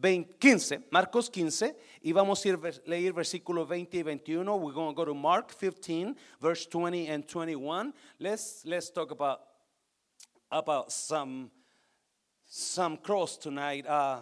15, Marcos 15, y vamos a ir leer versículos 20 y 21. We're going to go to Mark 15, verse 20 and 21. Let's, let's talk about, about some, some cross tonight. Uh,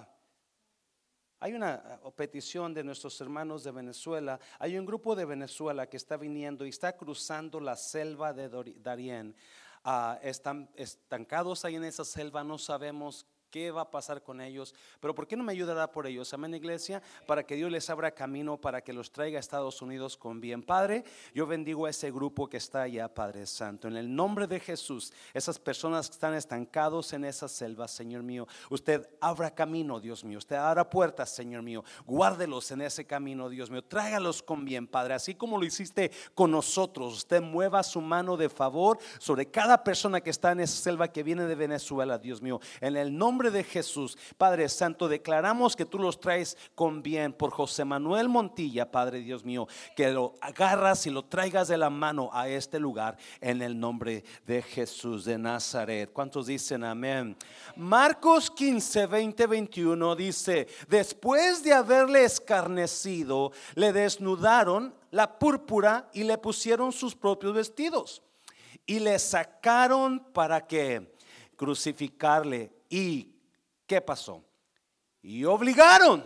hay una uh, petición de nuestros hermanos de Venezuela. Hay un grupo de Venezuela que está viniendo y está cruzando la selva de Darién. Uh, están estancados ahí en esa selva, no sabemos qué va a pasar con ellos, pero ¿por qué no me ayudará por ellos? Amén, iglesia, para que Dios les abra camino, para que los traiga a Estados Unidos con bien. Padre, yo bendigo a ese grupo que está allá, Padre Santo, en el nombre de Jesús, esas personas que están estancados en esa selva, Señor mío, usted abra camino, Dios mío, usted abra puertas, Señor mío, guárdelos en ese camino, Dios mío, tráigalos con bien, Padre, así como lo hiciste con nosotros, usted mueva su mano de favor sobre cada persona que está en esa selva que viene de Venezuela, Dios mío, en el nombre de Jesús, Padre Santo, declaramos que tú los traes con bien por José Manuel Montilla, Padre Dios mío, que lo agarras y lo traigas de la mano a este lugar en el nombre de Jesús de Nazaret. ¿Cuántos dicen amén? Marcos 15, 20, 21 dice, después de haberle escarnecido, le desnudaron la púrpura y le pusieron sus propios vestidos y le sacaron para que crucificarle ¿Y qué pasó? Y obligaron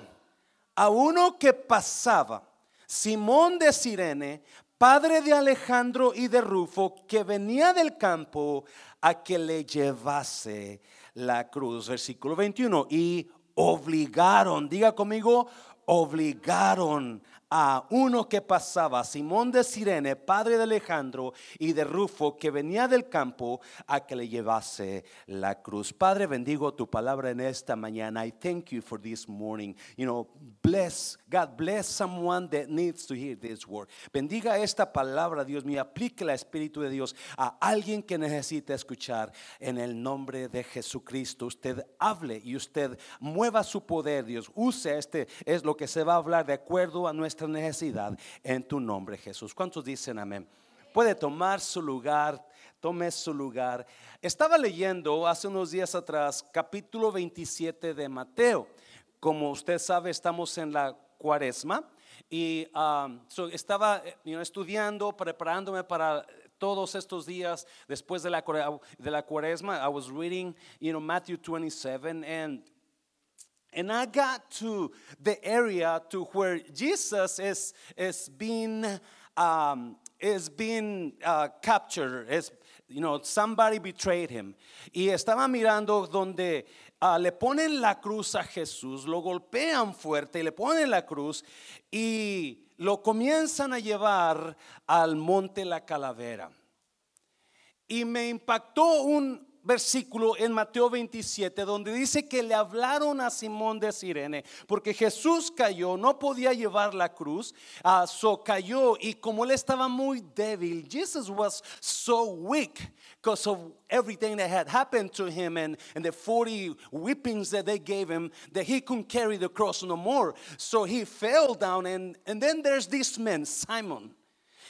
a uno que pasaba, Simón de Sirene, padre de Alejandro y de Rufo, que venía del campo, a que le llevase la cruz. Versículo 21. Y obligaron, diga conmigo, obligaron a uno que pasaba, Simón de Sirene, padre de Alejandro y de Rufo, que venía del campo, a que le llevase la cruz. Padre, bendigo tu palabra en esta mañana. I thank you for this morning. You know, bless, God bless someone that needs to hear this word. Bendiga esta palabra, Dios mío, aplique el Espíritu de Dios a alguien que necesita escuchar en el nombre de Jesucristo. Usted hable y usted mueva su poder, Dios. Use este, es lo que se va a hablar de acuerdo a nuestra necesidad en tu nombre, Jesús. ¿Cuántos dicen amén? Puede tomar su lugar, tome su lugar. Estaba leyendo hace unos días atrás capítulo 27 de Mateo. Como usted sabe, estamos en la cuaresma y um, estaba estudiando, preparándome para todos estos días después de la, de la cuaresma. I was reading, you know, Matthew 27 and And I got to the area to where Jesus is, is being, um, being uh, captured. Is, you know, somebody betrayed him. Y estaba mirando donde uh, le ponen la cruz a Jesús, lo golpean fuerte y le ponen la cruz y lo comienzan a llevar al monte la calavera. Y me impactó un, versículo en Mateo 27 donde dice que le hablaron a Simón de Sirene porque Jesús cayó, no podía llevar la cruz, uh, so cayó y como él estaba muy débil, Jesus was so weak because of everything that had happened to him and, and the 40 whippings that they gave him that he couldn't carry the cross no more. So he fell down and, and then there's this man, Simon.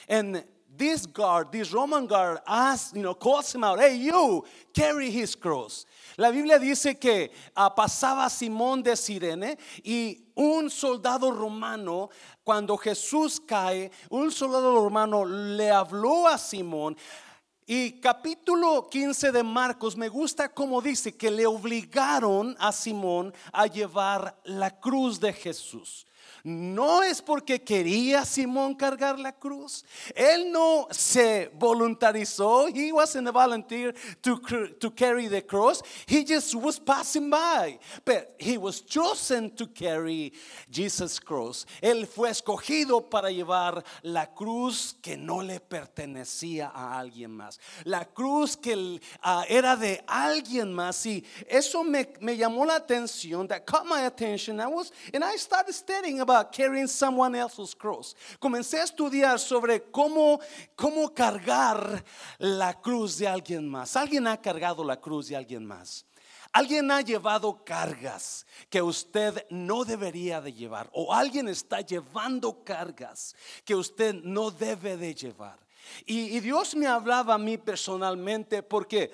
And this guard, this Roman guard, asks, you know, calls him out, hey, you, carry his cross. La Biblia dice que uh, pasaba Simón de Sirene y un soldado romano, cuando Jesús cae, un soldado romano le habló a Simón. Y capítulo 15 de Marcos me gusta como dice que le obligaron a Simón a llevar la cruz de Jesús. No es porque quería Simón cargar la cruz. Él no se voluntarizó. He wasn't a volunteer to, carry the cross. He just was passing by. But he was chosen to carry Jesus' cross. Él fue escogido para llevar la cruz que no le pertenecía a alguien más. La cruz que uh, era de alguien más. Y eso me, me llamó la atención. That caught my attention. I was, and I started studying about carrying someone else's cross. Comencé a estudiar sobre cómo, cómo cargar la cruz de alguien más. Alguien ha cargado la cruz de alguien más. Alguien ha llevado cargas que usted no debería de llevar. O alguien está llevando cargas que usted no debe de llevar. Y, y Dios me hablaba a mí personalmente porque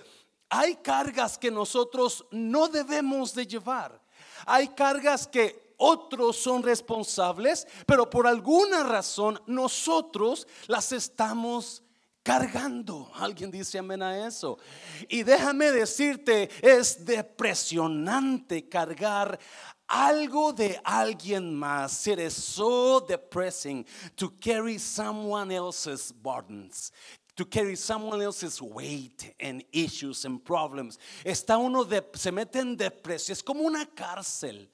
hay cargas que nosotros no debemos de llevar. hay cargas que otros son responsables, pero por alguna razón nosotros las estamos cargando. Alguien dice amén a eso. Y déjame decirte, es depresionante cargar algo de alguien más. It is so depressing to carry someone else's burdens. To carry someone else's weight and issues and problems. Está uno de, se mete en depresión. Es como una cárcel.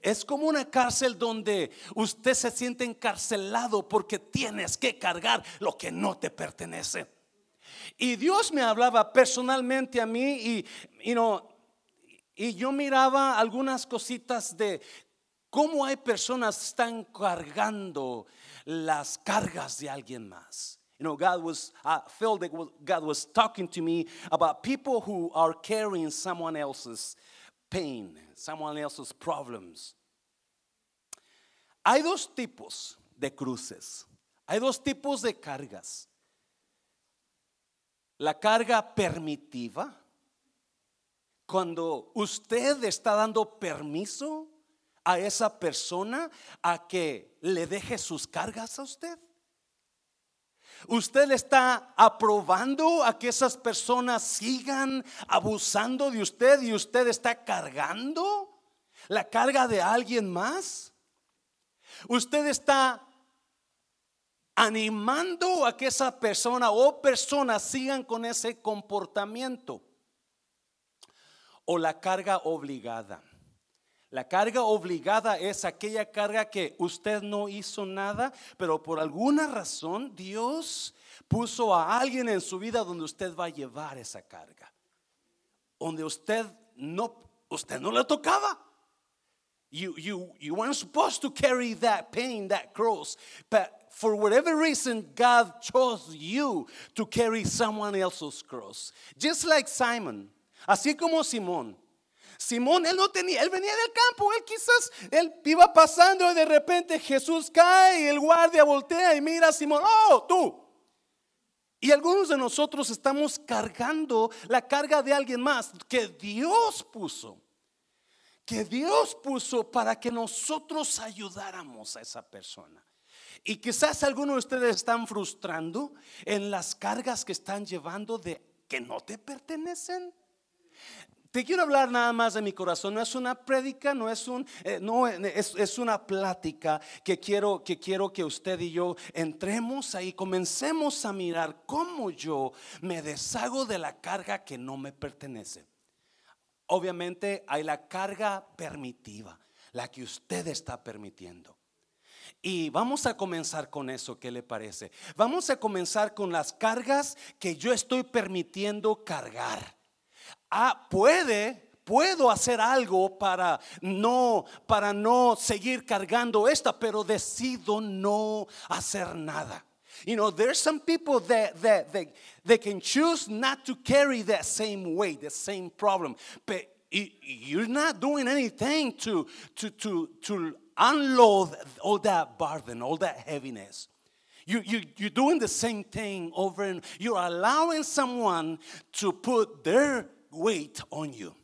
Es como una cárcel donde usted se siente encarcelado porque tienes que cargar lo que no te pertenece. Y Dios me hablaba personalmente a mí y, you know, y yo miraba algunas cositas de cómo hay personas que están cargando las cargas de alguien más. You know, God was, I felt that God was talking to me about people who are carrying someone else's pain, someone else's problems. Hay dos tipos de cruces, hay dos tipos de cargas. La carga permitiva cuando usted está dando permiso a esa persona a que le deje sus cargas a usted. Usted está aprobando a que esas personas sigan abusando de usted y usted está cargando la carga de alguien más. Usted está animando a que esa persona o personas sigan con ese comportamiento o la carga obligada. La carga obligada es aquella carga que usted no hizo nada, pero por alguna razón Dios puso a alguien en su vida donde usted va a llevar esa carga. Donde usted no, usted no le tocaba. You, you, weren't supposed to carry that pain, that cross. But for whatever reason, God chose you to carry someone else's cross. Just like Simon. Así como Simón. Simón, él no tenía, él venía del campo, él quizás, él iba pasando y de repente Jesús cae y el guardia voltea y mira a Simón, oh, tú. Y algunos de nosotros estamos cargando la carga de alguien más que Dios puso, que Dios puso para que nosotros ayudáramos a esa persona. Y quizás algunos de ustedes están frustrando en las cargas que están llevando de que no te pertenecen. Te quiero hablar nada más de mi corazón. No es una prédica, no es un, eh, no es, es, una plática que quiero, que quiero que usted y yo entremos ahí, comencemos a mirar cómo yo me deshago de la carga que no me pertenece. Obviamente hay la carga permitiva, la que usted está permitiendo. Y vamos a comenzar con eso, ¿qué le parece? Vamos a comenzar con las cargas que yo estoy permitiendo cargar ah, puede, puedo hacer algo para no, para no seguir cargando esta, pero decido no hacer nada. You know, there's some people that, that, that they can choose not to carry that same weight, the same problem. But you're not doing anything to, to, to, to unload all that burden, all that heaviness. You, you, you're doing the same thing over and you're allowing someone to put their weight on you.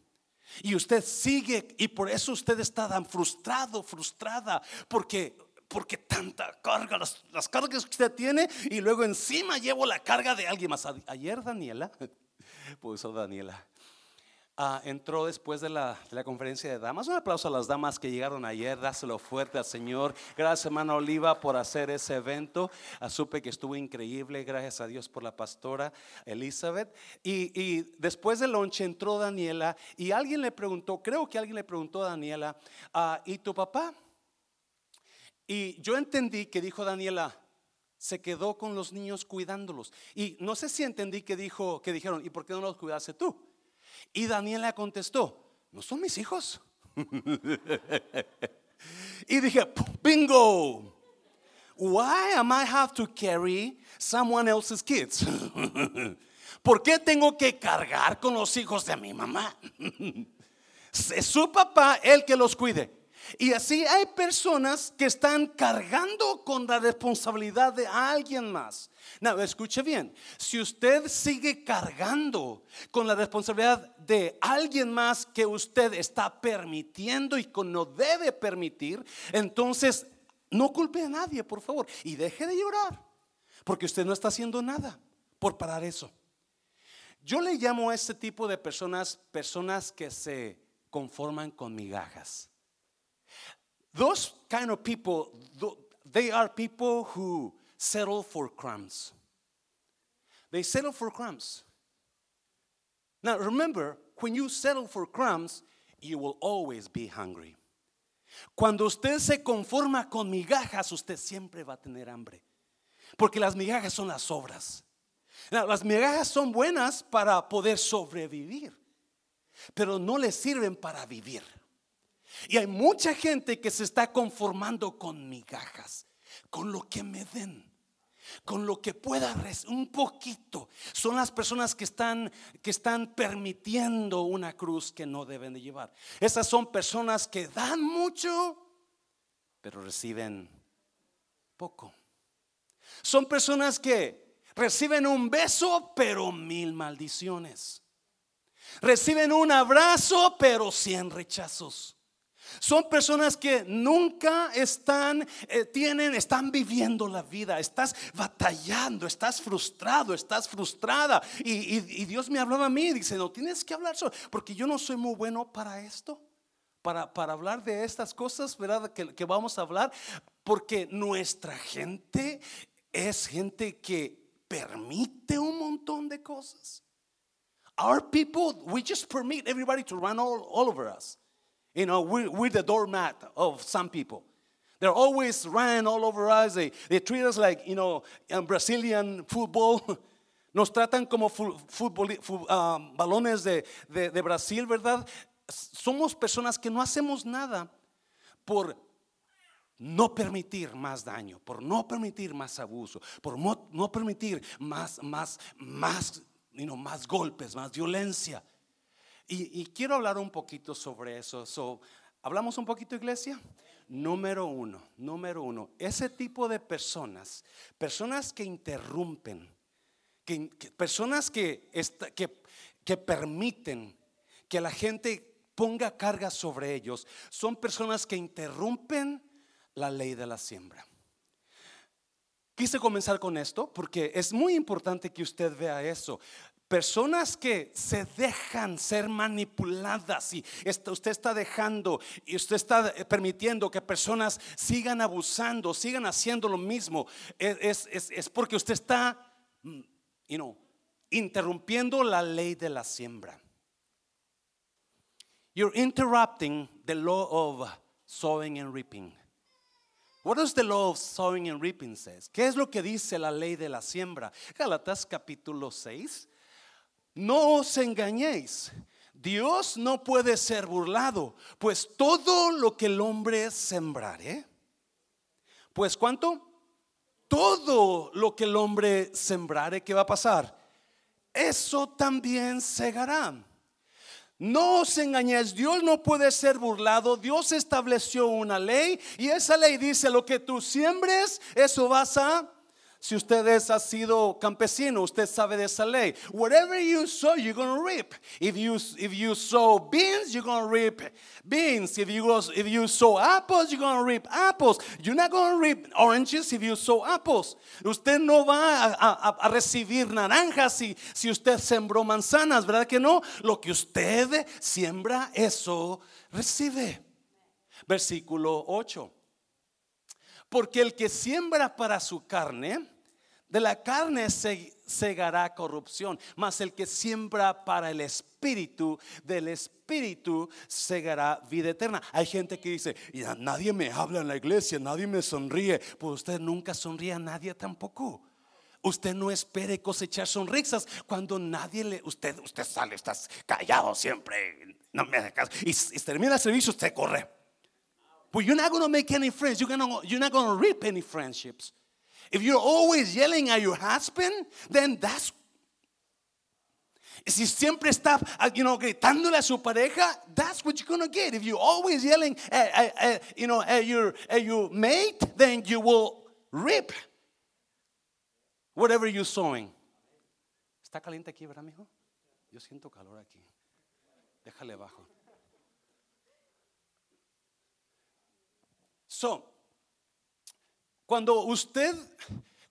Y usted sigue y por eso usted está tan frustrado, frustrada, porque porque tanta carga, las, las, cargas que usted tiene y luego encima llevo la carga de alguien más. Ayer Daniela, pues Daniela, Ah, entró después de la, conferencia de damas. Un aplauso a las damas que llegaron ayer. Dáselo fuerte al Señor. Gracias, hermana Oliva, por hacer ese evento. Ah, supe que estuvo increíble. Gracias a Dios por la pastora Elizabeth. Y, después del lunch entró Daniela y alguien le preguntó, creo que alguien le preguntó a Daniela, ah, ¿y tu papá? Y yo entendí que dijo Daniela, se quedó con los niños cuidándolos. Y no sé si entendí que dijo, que dijeron, ¿y por qué no los cuidaste tú? Y Daniela contestó, no son mis hijos. y dije, bingo. Why am I have to carry someone else's kids? ¿Por qué tengo que cargar con los hijos de mi mamá? es su papá el que los cuide. Y así hay personas que están cargando con la responsabilidad de alguien más. No, escuche bien, si usted sigue cargando con la responsabilidad de alguien más que usted está permitiendo y que no debe permitir, entonces no culpe a nadie, por favor, y deje de llorar, porque usted no está haciendo nada por parar eso. Yo le llamo a este tipo de personas personas que se conforman con migajas. Those kind of people, they are people who settle for crumbs. They settle for crumbs. Now remember, when you settle for crumbs, you will always be hungry. Cuando usted se conforma con migajas, usted siempre va a tener hambre. Porque las migajas son las obras. las migajas son buenas para poder sobrevivir, pero no le sirven para vivir. Y hay mucha gente que se está conformando con migajas, con lo que me den, con lo que pueda un poquito. Son las personas que están que están permitiendo una cruz que no deben de llevar. Esas son personas que dan mucho pero reciben poco. Son personas que reciben un beso pero mil maldiciones. Reciben un abrazo pero cien rechazos. Son personas que nunca están, eh, tienen, están viviendo la vida. Estás batallando, estás frustrado, estás frustrada. Y, Dios me hablaba a mí, dice, no tienes que hablar porque yo no soy muy bueno para esto. Para, para hablar de estas cosas, ¿verdad? Que, que vamos a hablar, porque nuestra gente es gente que permite un montón de cosas. Our people, we just permit everybody to run all, all over us. You know, we're, we're the doormat of some people. They're always running all over us. They, they treat us like, you know, in Brazilian football. Nos tratan como fútbol, um, balones de, de, de Brasil, ¿verdad? Somos personas que no hacemos nada por no permitir más daño, por no permitir más abuso, por no, no permitir más, más, más, you know, más golpes, más violencia. Y, quiero hablar un poquito sobre eso. ¿Hablamos un poquito, iglesia? Número uno, número uno, ese tipo de personas, personas que interrumpen, personas que, que, que permiten que la gente ponga carga sobre ellos, son personas que interrumpen la ley de la siembra. Quise comenzar con esto porque es muy importante que usted vea eso. Personas que se dejan ser manipuladas y usted está dejando y usted está permitiendo que personas sigan abusando, sigan haciendo lo mismo, es, es porque usted está, mm, you know, interrumpiendo la ley de la siembra. You're interrupting the law of sowing and reaping. What does the law of sowing and reaping says? ¿Qué es lo que dice la ley de la siembra? Galatas capítulo 6 no os engañéis. Dios no puede ser burlado, pues todo lo que el hombre sembrare, pues cuánto? Todo lo que el hombre sembrare, ¿qué va a pasar? Eso también segará. No os engañéis, Dios no puede ser burlado. Dios estableció una ley y esa ley dice lo que tú siembres, eso vas a si usted ha sido campesino, usted sabe de esa ley. Whatever you sow, you're going to reap. If you, if you sow beans, you're going to reap beans. If you, if you sow apples, you're going to reap apples. You're not going to reap oranges if you sow apples. Usted no va a, a, recibir naranjas si, si usted sembró manzanas, ¿verdad que no? Lo que usted siembra, eso recibe. Versículo 8. Porque el que siembra para su carne, de la carne se segará corrupción, mas el que siembra para el espíritu, del espíritu segará vida eterna. Hay gente que dice, ya nadie me habla en la iglesia, nadie me sonríe. Pues usted nunca sonríe a nadie tampoco. Usted no espere cosechar sonrisas cuando nadie le, usted, usted sale, estás callado siempre, no me caso. Y, termina el servicio, usted corre. But you're not going to make any friends. You're, gonna, you're not going to reap any friendships. If you're always yelling at your husband, then that's Si siempre está, uh, you know, gritándole a su pareja, that's what you're gonna get. If you're always yelling at, at, at, you know, at your, at your mate, then you will rip whatever you're sowing. ¿Está caliente aquí, verdad, mijo? Yo siento calor aquí. Déjale bajo. So, cuando usted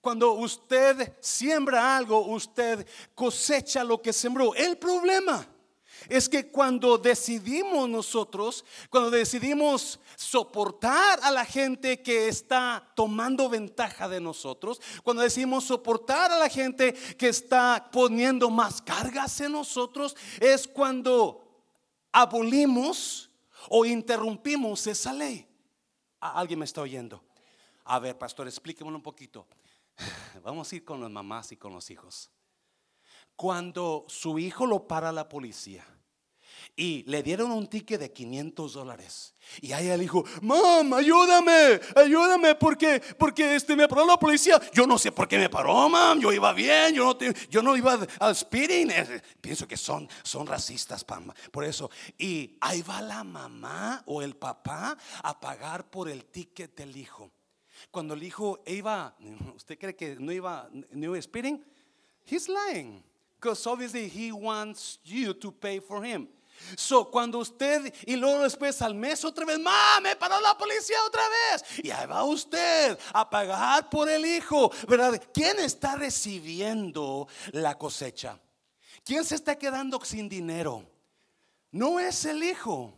cuando usted siembra algo, usted cosecha lo que sembró. El problema es que cuando decidimos nosotros, cuando decidimos soportar a la gente que está tomando ventaja de nosotros, cuando decidimos soportar a la gente que está poniendo más cargas en nosotros, es cuando abolimos o interrumpimos esa ley. ¿Alguien me está oyendo? A ver, pastor, explíquemelo un poquito. Vamos a ir con las mamás y con los hijos. Cuando su hijo lo para la policía y le dieron un ticket de 500 dólares. Y ahí el hijo, mam, ayúdame, ayúdame porque, porque este me paró la policía. Yo no sé por qué me paró, mam, yo iba bien, yo no, iba al speeding. Pienso que son, son racistas, pam, por eso. Y ahí va la mamá o el papá a pagar por el ticket del hijo. Cuando el hijo iba, ¿usted cree que no iba, no iba speeding? He's lying. Because obviously he wants you to pay for him. So, cuando usted y luego después al mes otra vez, ¡Mamá, me paró la policía otra vez. Y ahí va usted a pagar por el hijo, ¿verdad? ¿Quién está recibiendo la cosecha? ¿Quién se está quedando sin dinero? No es el hijo,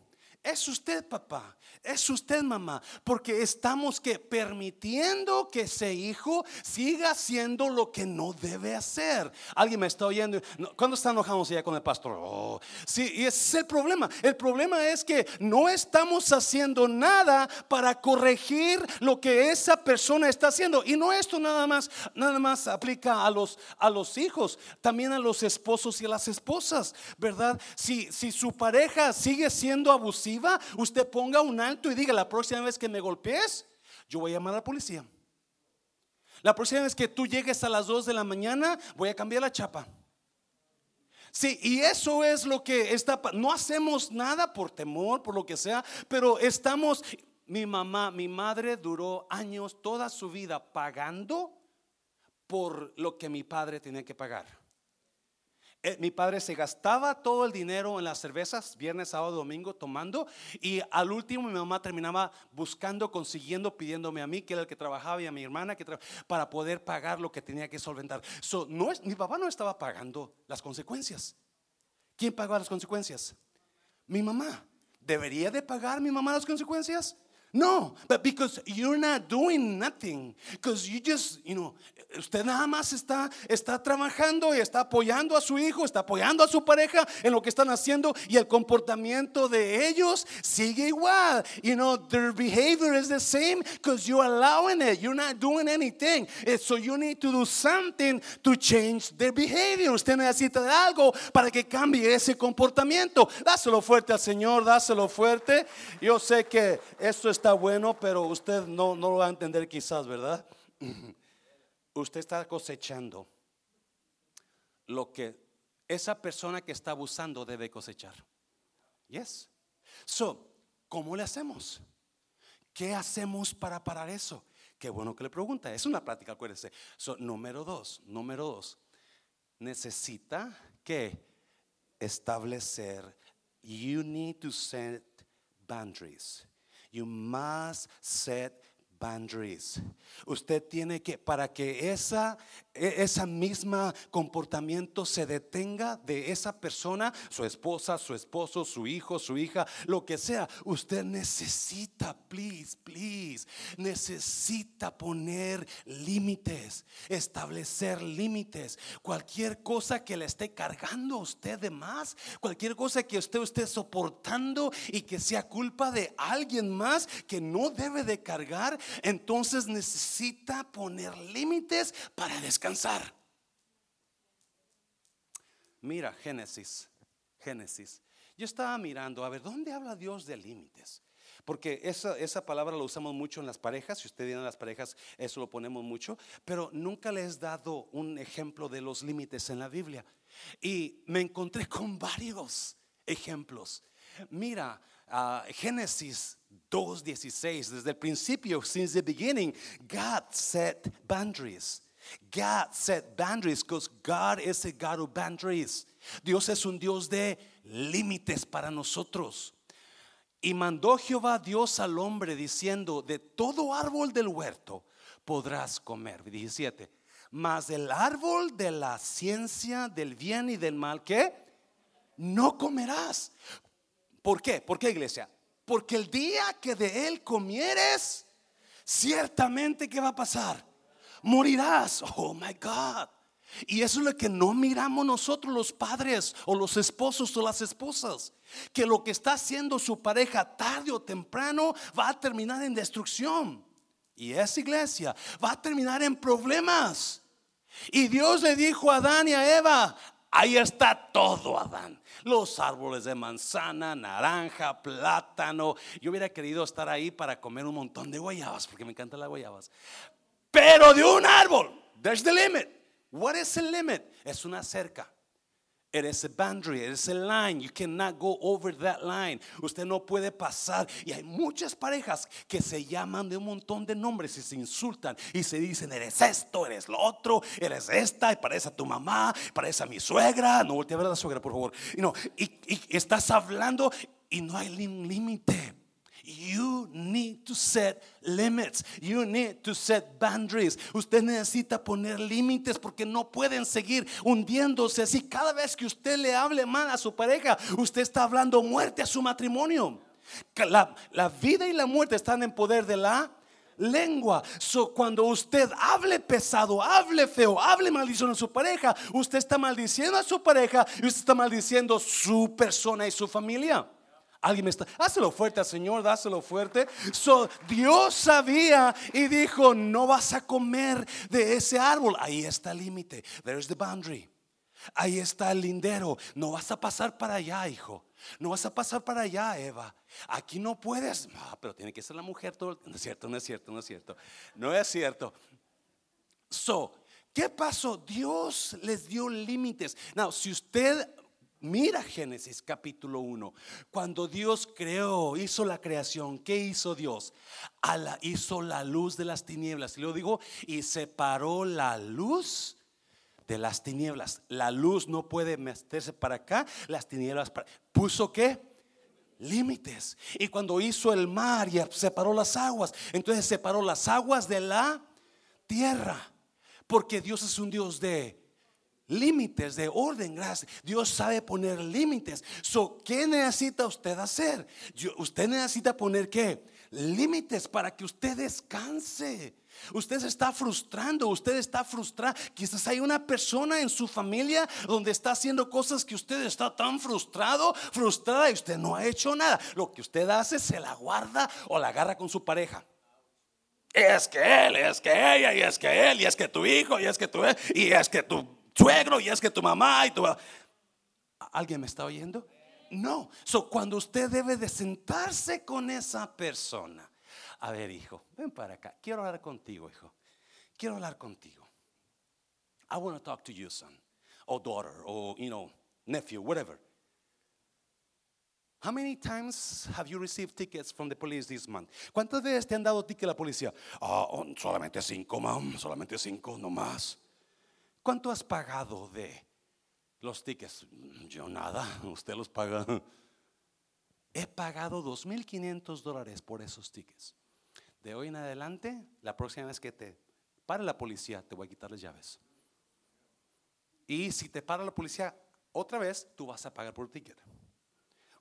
es usted, papá es usted, mamá, porque estamos que permitiendo que ese hijo siga haciendo lo que no debe hacer. Alguien me está oyendo. ¿Cuándo está enojamos ya con el pastor? Oh, sí, y ese es el problema. El problema es que no estamos haciendo nada para corregir lo que esa persona está haciendo. Y no esto nada más, nada más aplica a los, a los hijos, también a los esposos y a las esposas, ¿verdad? Si, si su pareja sigue siendo abusiva, usted ponga un alto y diga, la próxima vez que me golpees, yo voy a llamar a la policía. La próxima vez que tú llegues a las 2 de la mañana, voy a cambiar la chapa. Sí, y eso es lo que está, no hacemos nada por temor, por lo que sea, pero estamos, mi mamá, mi madre duró años, toda su vida pagando por lo que mi padre tenía que pagar. Eh, mi padre se gastaba todo el dinero en las cervezas, viernes, sábado, domingo, tomando. Y al último mi mamá terminaba buscando, consiguiendo, pidiéndome a mí, que era el que trabajaba, y a mi hermana, que para poder pagar lo que tenía que solventar. no es, mi papá no estaba pagando las consecuencias. ¿Quién pagaba las consecuencias? Mi mamá. ¿Debería de pagar mi mamá las consecuencias? No, but because you're not doing nothing, because you just, you know, usted nada más está, está trabajando y está apoyando a su hijo, está apoyando a su pareja en lo que están haciendo y el comportamiento de ellos sigue igual. You know, their behavior is the same because you're allowing it. You're not doing anything. Eh, so you need to do something to change their behavior. Usted necesita de algo para que cambie ese comportamiento. Dáselo fuerte al Señor, dáselo fuerte. Yo sé que esto está bueno, pero usted no, no lo va a entender quizás, ¿verdad? Usted está cosechando lo que esa persona que está abusando debe cosechar. Yes. So, ¿cómo le hacemos? ¿Qué hacemos para parar eso? Qué bueno que le pregunta. Es una práctica, acuérdese. So, número dos, número dos. Necesita que establecer. You need to set boundaries. You must set boundaries. Usted tiene que, para que esa, esa misma comportamiento se detenga de esa persona, su esposa, su esposo, su hijo, su hija, lo que sea, usted necesita, please, please, necesita poner límites, establecer límites. Cualquier cosa que le esté cargando a usted de más, cualquier cosa que usted esté soportando y que sea culpa de alguien más que no debe de cargar, entonces necesita poner límites para descansar. Mira, Génesis, Génesis. Yo estaba mirando, a ver, ¿dónde habla Dios de límites? Porque esa, esa palabra la usamos mucho en las parejas, si usted viene a las parejas, eso lo ponemos mucho, pero nunca les he dado un ejemplo de los límites en la Biblia. Y me encontré con varios ejemplos. Mira, uh, Génesis 2.16, desde el principio, since the beginning, God set boundaries. God set boundaries because God is a God of boundaries. Dios es un Dios de límites para nosotros. Y mandó Jehová Dios al hombre diciendo, de todo árbol del huerto podrás comer. 17. Mas del árbol de la ciencia del bien y del mal, ¿qué? No comerás. ¿Por qué? ¿Por qué iglesia? Porque el día que de él comieres, ciertamente ¿qué va a pasar? Morirás. Oh my God. Y eso es lo que no miramos nosotros los padres o los esposos o las esposas. Que lo que está haciendo su pareja tarde o temprano va a terminar en destrucción. Y esa iglesia va a terminar en problemas. Y Dios le dijo a Adán y a Eva, ahí está todo Adán. Los árboles de manzana, naranja, plátano. Yo hubiera querido estar ahí para comer un montón de guayabas, porque me encantan las guayabas. Pero de un árbol, there's the limit. What is the limit? Es una cerca. It is a boundary, it is a line. You cannot go over that line. Usted no puede pasar. Y hay muchas parejas que se llaman de un montón de nombres y se insultan y se dicen, eres esto, eres lo otro, eres esta, y parece a tu mamá, parece a mi suegra. No voltea a ver a la suegra, por favor. Y, no, y, estás hablando y no hay límite. You need to set limits. You need to set boundaries. Usted necesita poner límites porque no pueden seguir hundiéndose así. Cada vez que usted le hable mal a su pareja, usted está hablando muerte a su matrimonio. La, vida y la muerte están en poder de la lengua. So, cuando usted hable pesado, hable feo, hable maldición a su pareja, usted está maldiciendo a su pareja y usted está maldiciendo su persona y su familia. Alguien me está, hazlo fuerte Señor, dáselo fuerte. So, Dios sabía y dijo, no vas a comer de ese árbol. Ahí está el límite. There's the boundary. Ahí está el lindero. No vas a pasar para allá, hijo. No vas a pasar para allá, Eva. Aquí no puedes. Ah, pero tiene que ser la mujer todo. No es cierto, no es cierto, no es cierto. No es cierto. So, ¿qué pasó? Dios les dio límites. Now, si usted Mira Génesis capítulo 1. Cuando Dios creó, hizo la creación, ¿qué hizo Dios? Hizo la luz de las tinieblas. Y luego digo, y separó la luz de las tinieblas. La luz no puede meterse para acá, las tinieblas para... ¿Puso qué? Límites. Y cuando hizo el mar y separó las aguas, entonces separó las aguas de la tierra. Porque Dios es un Dios de límites de orden, gracias. Dios sabe poner límites. So, ¿qué necesita usted hacer? usted necesita poner qué? Límites para que usted descanse. Usted se está frustrando, usted está frustrado. Quizás hay una persona en su familia donde está haciendo cosas que usted está tan frustrado, frustrada y usted no ha hecho nada. Lo que usted hace se la guarda o la agarra con su pareja. Es que él, es que ella, y es que él, y es que tu hijo, y es que tú, y es que tu suegro y es que tu mamá y tu... ¿Alguien me está oyendo? No. So, cuando usted debe de sentarse con esa persona. A ver, hijo, ven para acá. Quiero hablar contigo, hijo. Quiero hablar contigo. I want to talk to you, son, or daughter, or, you know, nephew, whatever. How many times have you received tickets from the police this month? ¿Cuántas veces te han dado ticket la policía? Ah, oh, solamente cinco, mam, solamente cinco, no más. ¿Cuánto has pagado de los tickets? Yo nada, usted los paga. He pagado 2.500 dólares por esos tickets. De hoy en adelante, la próxima vez que te pare la policía, te voy a quitar las llaves. Y si te para la policía otra vez, tú vas a pagar por el ticket.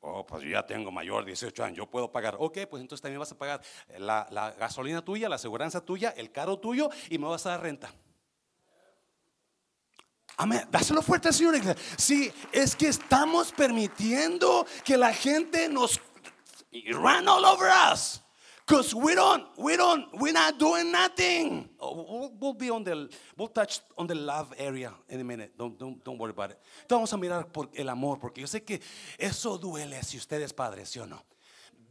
Oh, pues yo ya tengo mayor, 18 años, yo puedo pagar. Ok, pues entonces también vas a pagar la, la gasolina tuya, la aseguranza tuya, el carro tuyo y me vas a dar renta. Amén. Dáselo fuerte al Señor. Sí, es que estamos permitiendo que la gente nos run all over us. Because we don't, we don't, we're not doing nothing. Oh, we'll, be on the, we'll touch on the love area in a minute. Don't, don't, don't worry about it. Entonces vamos a mirar por el amor, porque yo sé que eso duele si usted es padre, ¿sí o no?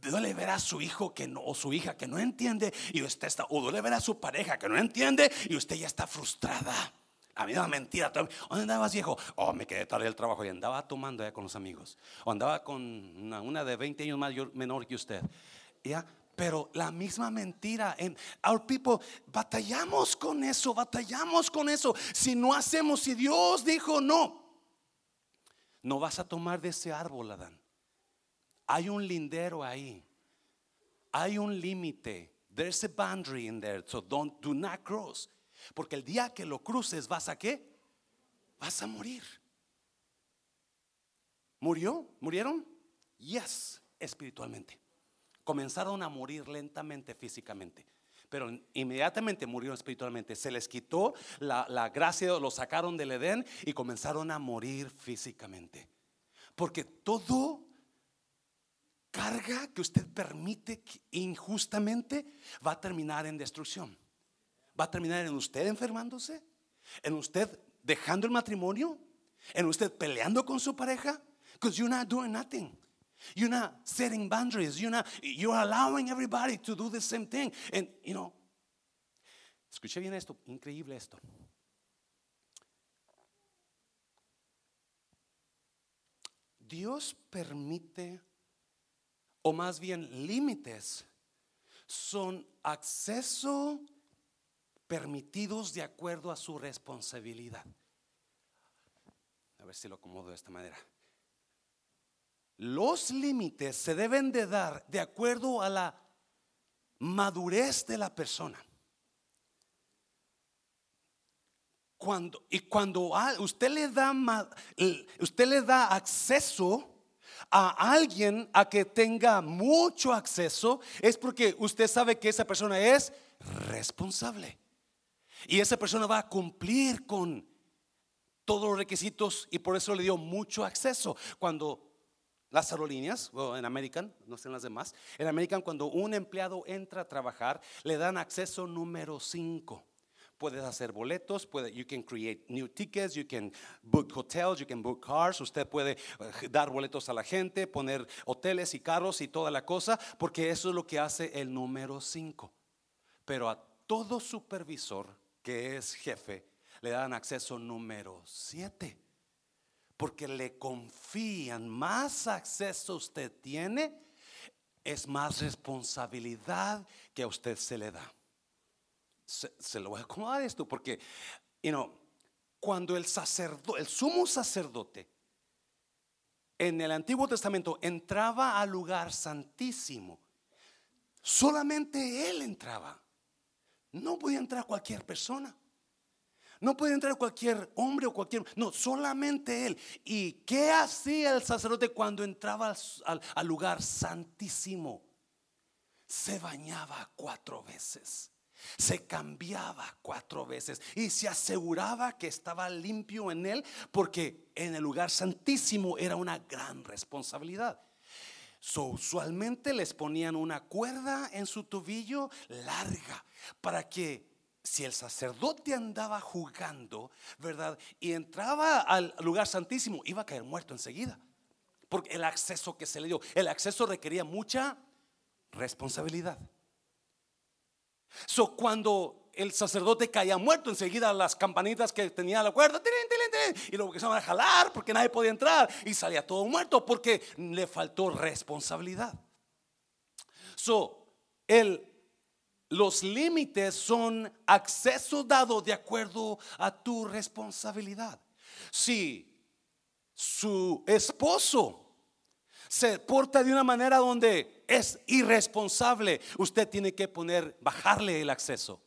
duele ver a su hijo que no, o su hija que no entiende y usted está, o duele ver a su pareja que no entiende y usted ya está frustrada. A mí no mentira. ¿Dónde andabas, viejo? Oh, me quedé tarde del trabajo y andaba tomando ya con los amigos. O andaba con una, de 20 años mayor, menor que usted. ¿Ya? Pero la misma mentira en our people batallamos con eso, batallamos con eso. Si no hacemos, si Dios dijo no, no vas a tomar de ese árbol, Adán. Hay un lindero ahí. Hay un límite. There's a boundary in there. So don't do not cross. Porque el día que lo cruces, ¿vas a qué? Vas a morir. ¿Murió? ¿Murieron? Yes, espiritualmente. Comenzaron a morir lentamente físicamente. Pero inmediatamente murieron espiritualmente. Se les quitó la, la gracia, lo sacaron del Edén y comenzaron a morir físicamente. Porque todo carga que usted permite injustamente va a terminar en destrucción. Va a terminar en usted enfermándose, en usted dejando el matrimonio, en usted peleando con su pareja, because you're not doing nothing. You're not setting boundaries. You're not, you're allowing everybody to do the same thing. And, you know, escuché bien esto, increíble esto. Dios permite, o más bien límites, son acceso permitidos de acuerdo a su responsabilidad. A ver si lo acomodo de esta manera. Los límites se deben de dar de acuerdo a la madurez de la persona. Cuando, y cuando usted le da usted le da acceso a alguien a que tenga mucho acceso es porque usted sabe que esa persona es responsable. Y esa persona va a cumplir con todos los requisitos y por eso le dio mucho acceso. Cuando las aerolíneas, o en American, no sé en las demás, en American cuando un empleado entra a trabajar, le dan acceso número 5. Puedes hacer boletos, puede, you can create new tickets, you can book hotels, you can book cars, usted puede eh, dar boletos a la gente, poner hoteles y carros y toda la cosa, porque eso es lo que hace el número 5. Pero a todo supervisor que es jefe, le dan acceso número 7. Porque le confían, más acceso usted tiene, es más responsabilidad que a usted se le da. Se, lo voy a acomodar esto porque, you know, cuando el sacerdote, el sumo sacerdote, en el Antiguo Testamento entraba al lugar santísimo, solamente él entraba. No podía entrar cualquier persona. No podía entrar cualquier hombre o cualquier... No, solamente él. ¿Y qué hacía el sacerdote cuando entraba al, lugar santísimo? Se bañaba cuatro veces. Se cambiaba cuatro veces y se aseguraba que estaba limpio en él porque en el lugar santísimo era una gran responsabilidad usualmente les ponían una cuerda en su tobillo larga para que si el sacerdote andaba jugando, ¿verdad? Y entraba al lugar santísimo, iba a caer muerto enseguida. Porque el acceso que se le dio, el acceso requería mucha responsabilidad. So, cuando el sacerdote caía muerto enseguida las campanitas que tenía la cuerda y lo empezaban a jalar porque nadie podía entrar y salía todo muerto porque le faltó responsabilidad. So, el, los límites son acceso dado de acuerdo a tu responsabilidad. Si su esposo se porta de una manera donde es irresponsable, usted tiene que poner, bajarle el acceso.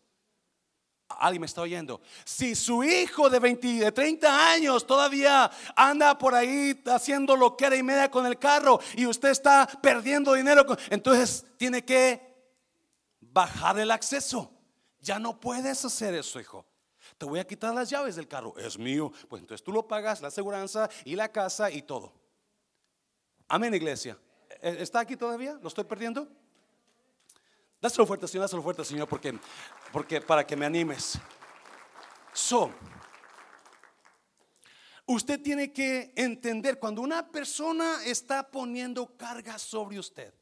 Alguien me está oyendo. Si su hijo de 20, de 30 años todavía anda por ahí haciendo lo que era y media con el carro y usted está perdiendo dinero, entonces tiene que bajar el acceso. Ya no puedes hacer eso, hijo. Te voy a quitar las llaves del carro. Es mío. Pues entonces tú lo pagas, la aseguranza y la casa y todo. Amén, iglesia. ¿E-, ¿Está aquí todavía? ¿Lo estoy perdiendo? Dáselo fuerte, Señor, dáselo fuerte, Señor, porque, porque para que me animes. So, usted tiene que entender cuando una persona está poniendo carga sobre usted,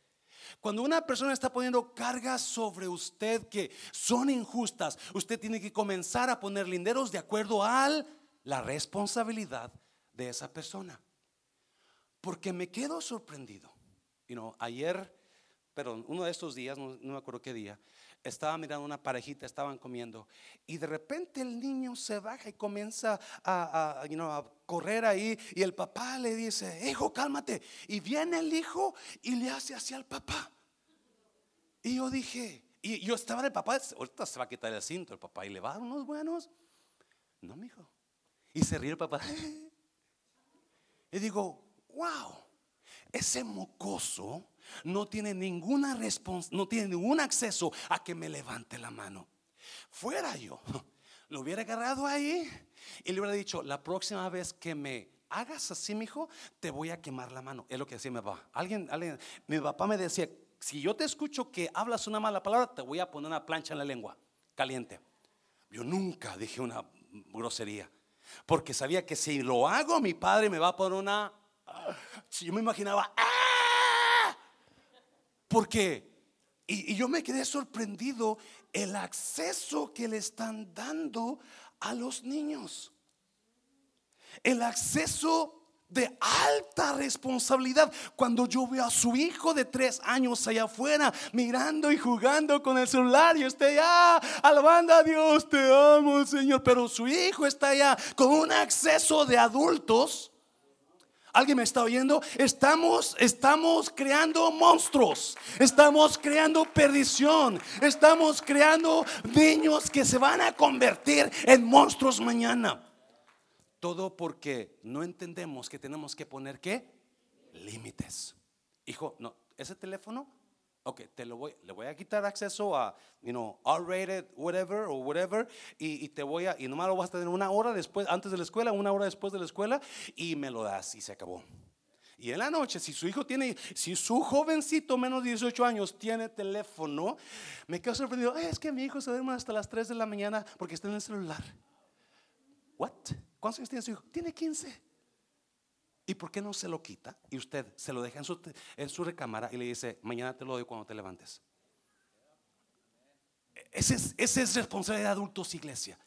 Cuando una persona está poniendo cargas sobre usted que son injustas, usted tiene que comenzar a poner linderos de acuerdo a la responsabilidad de esa persona. Porque me quedo sorprendido. You know, ayer, pero uno de estos días, no, me acuerdo qué día, estaba mirando una parejita, estaban comiendo, y de repente el niño se baja y comienza a, correr ahí, y el papá le dice, hijo, cálmate. Y viene el hijo y le hace así al papá. Y yo dije, y yo estaba el papá, ahorita se va a quitar el cinto el papá y le va a dar unos buenos. No, mi hijo. Y se ríe el papá. Y digo, wow, ese mocoso no tiene ninguna respons no tiene ningún acceso a que me levante la mano. Fuera yo, lo hubiera agarrado ahí y le hubiera dicho, la próxima vez que me hagas así, mi hijo, te voy a quemar la mano. Es lo que decía mi papá. Alguien, alguien, mi papá me decía, si yo te escucho que hablas una mala palabra, te voy a poner una plancha en la lengua, caliente. Yo nunca dije una grosería, porque sabía que si lo hago, mi padre me va a poner una... Si yo me imaginaba, ¡ah! Porque, y, y yo me quedé sorprendido el acceso que le están dando a los niños. El acceso de alta responsabilidad. Cuando yo veo a su hijo de tres años allá afuera mirando y jugando con el celular y está allá alabando a Dios, te amo Señor, pero su hijo está allá con un acceso de adultos. ¿Alguien me está oyendo? Estamos, estamos creando monstruos. Estamos creando perdición. Estamos creando niños que se van a convertir en monstruos mañana. Todo porque no entendemos que tenemos que poner qué? Límites. Hijo, no, ese teléfono, ok, te lo voy, le voy a quitar acceso a, you know, R-rated, whatever, o whatever, y, te voy a, y nomás lo vas a tener una hora después, antes de la escuela, una hora después de la escuela, y me lo das y se acabó. Y en la noche, si su hijo tiene, si su jovencito menos de 18 años tiene teléfono, me quedo sorprendido. es que mi hijo se duerme hasta las 3 de la mañana porque está en el celular. ¿What? ¿Cuántos años tiene su hijo? Tiene 15. ¿Y por qué no se lo quita? Y usted se lo deja en su, en su recámara y le dice, mañana te lo doy cuando te levantes. Esa es, esa es responsabilidad de adultos, iglesia.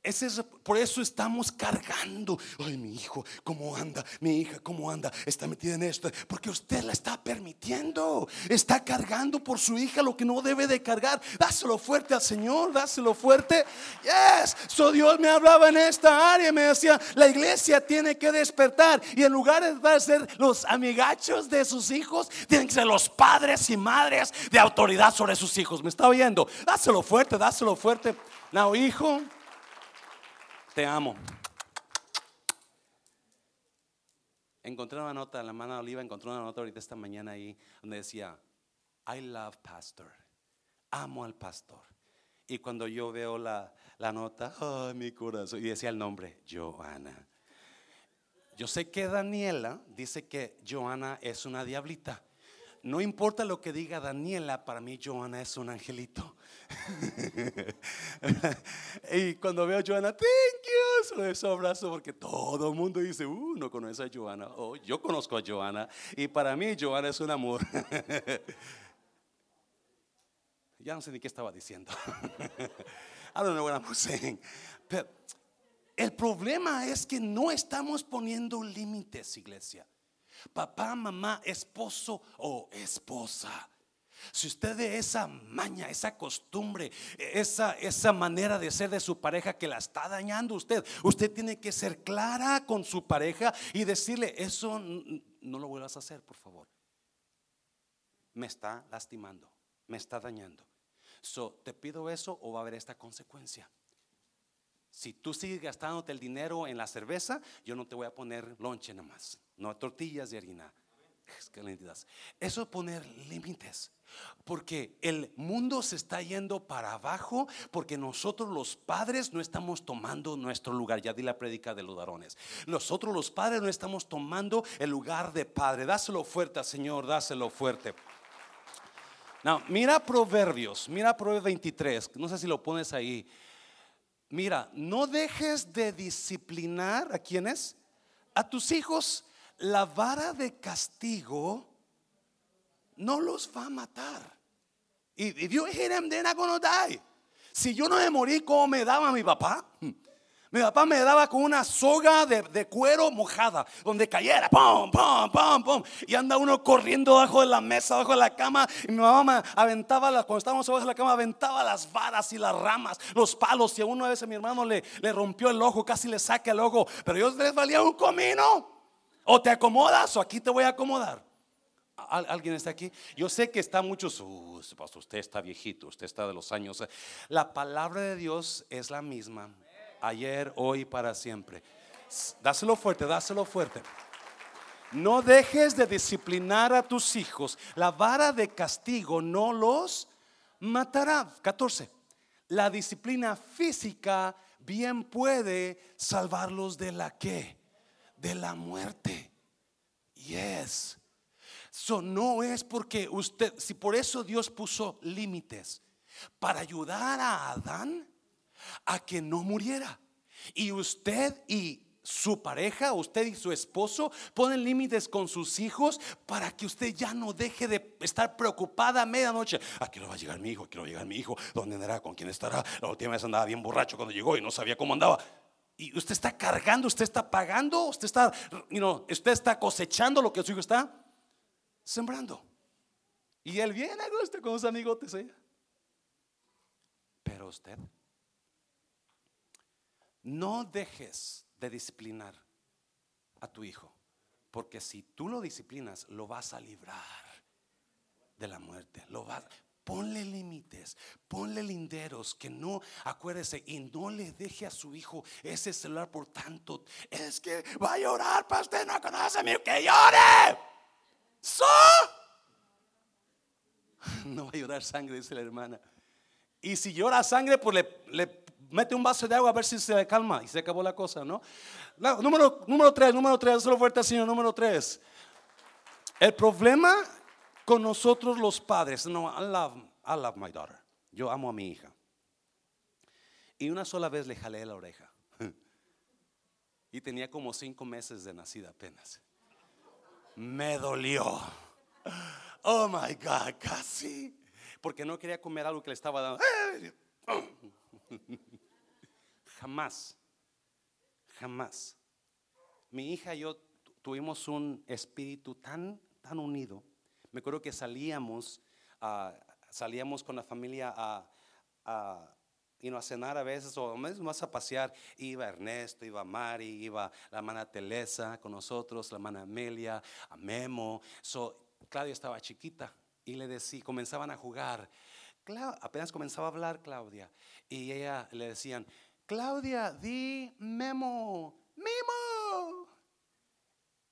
Es, por eso estamos cargando. Ay, mi hijo, ¿cómo anda? Mi hija, ¿cómo anda? Está metida en esto. Porque usted la está permitiendo. Está cargando por su hija lo que no debe de cargar. Dáselo fuerte al Señor, dáselo fuerte. Yes. So Dios me hablaba en esta área. Me decía, la iglesia tiene que despertar. Y en lugar de ser los amigachos de sus hijos, tienen que ser los padres y madres de autoridad sobre sus hijos. ¿Me está oyendo? Dáselo fuerte, dáselo fuerte. No, hijo. Te amo. Encontré una nota, la hermana Oliva encontró una nota ahorita esta mañana ahí donde decía, I love pastor. Amo al pastor. Y cuando yo veo la, la nota, ay, mi corazón, y decía el nombre, Joana. Yo sé que Daniela dice que Joana es una diablita. No importa lo que diga Daniela, para mí Joana es un angelito. y cuando veo a Joana, thank you, se lo abrazo porque todo el mundo dice, uh, no conoce a Joana. Oh, yo conozco a Joana y para mí Joana es un amor. ya no sé ni qué estaba diciendo. I don't know what I'm saying. El problema es que no estamos poniendo límites, iglesia. Papá, mamá, esposo o esposa si usted de esa maña, esa costumbre, esa, esa manera de ser de su pareja que la está dañando usted, usted tiene que ser clara con su pareja y decirle, eso no lo vuelvas a hacer, por favor. Me está lastimando, me está dañando. So, te pido eso o va a haber esta consecuencia. Si tú sigues gastándote el dinero en la cerveza, yo no te voy a poner lonche nada más, no tortillas de harina. Eso es poner límites. Porque el mundo se está yendo para abajo porque nosotros los padres no estamos tomando nuestro lugar. Ya di la prédica de los varones. Nosotros los padres no estamos tomando el lugar de padre. Dáselo fuerte, Señor, dáselo fuerte. No, mira Proverbios, mira Proverbios 23, no sé si lo pones ahí. Mira, no dejes de disciplinar a quienes, a tus hijos, la vara de castigo no los va a matar. If, if you hit them, they're not gonna die. Si yo no me morí como me daba mi papá, mi papá me daba con una soga de, de cuero mojada, donde cayera, pum, pum, pum, pum. Y anda uno corriendo bajo de la mesa, bajo de la cama. Y mi mamá aventaba, las, cuando estábamos abajo de la cama, aventaba las varas y las ramas, los palos. Y a uno a veces mi hermano le, le rompió el ojo, casi le saca el ojo. Pero yo les valía un comino. O te acomodas o aquí te voy a acomodar. ¿Al- ¿Alguien está aquí? Yo sé que está muchos, "Uh, usted está viejito, usted está de los años. La palabra de Dios es la misma, ayer, hoy, para siempre. Dáselo fuerte, dáselo fuerte. No dejes de disciplinar a tus hijos. La vara de castigo no los matará. 14. La disciplina física bien puede salvarlos de la que? De la muerte. Yes. So no es porque usted, si por eso Dios puso límites para ayudar a Adán a que no muriera. Y usted y su pareja, usted y su esposo ponen límites con sus hijos para que usted ya no deje de estar preocupada a medianoche. ¿A qué hora va a llegar mi hijo? ¿A qué hora va a llegar mi hijo? ¿Dónde andará? ¿Con quién estará? La última vez andaba bien borracho cuando llegó y no sabía cómo andaba. Y usted está cargando, usted está pagando, usted está, you know, usted está cosechando lo que su hijo está sembrando. Y él viene a con sus amigotes allá. Pero usted, no dejes de disciplinar a tu hijo, porque si tú lo disciplinas, lo vas a librar de la muerte. Lo vas, ponle límites, ponle linderos, que no, acuérdese, y no le deje a su hijo ese celular por tanto. Es que va a llorar, pastor, no conoce a mí, que llore. So. No va a llorar sangre, dice la hermana. Y si llora sangre, pues le, le mete un vaso de agua a ver si se le calma. Y se acabó la cosa, ¿no? La- número, número tres, número tres, solo fuerte señor, número tres. El problema con nosotros los padres, no, I love, I love my daughter. Yo amo a mi hija. Y una sola vez le jalé la oreja. Y tenía como cinco meses de nacida apenas. Me dolió. Oh my God, casi. Porque no quería comer algo que le estaba dando. Jamás, jamás. Mi hija y yo tu- tuvimos un espíritu tan, tan unido. Me acuerdo que salíamos, ah, salíamos con la familia a, a, a cenar a veces o más a pasear. Iba Ernesto, iba Mari, iba la hermana Telesa con nosotros, la hermana Amelia, a Memo. So, Claudia estaba chiquita y le decía, comenzaban a jugar. Apenas comenzaba a hablar Claudia y ella le decían, Claudia, di Memo, Memo.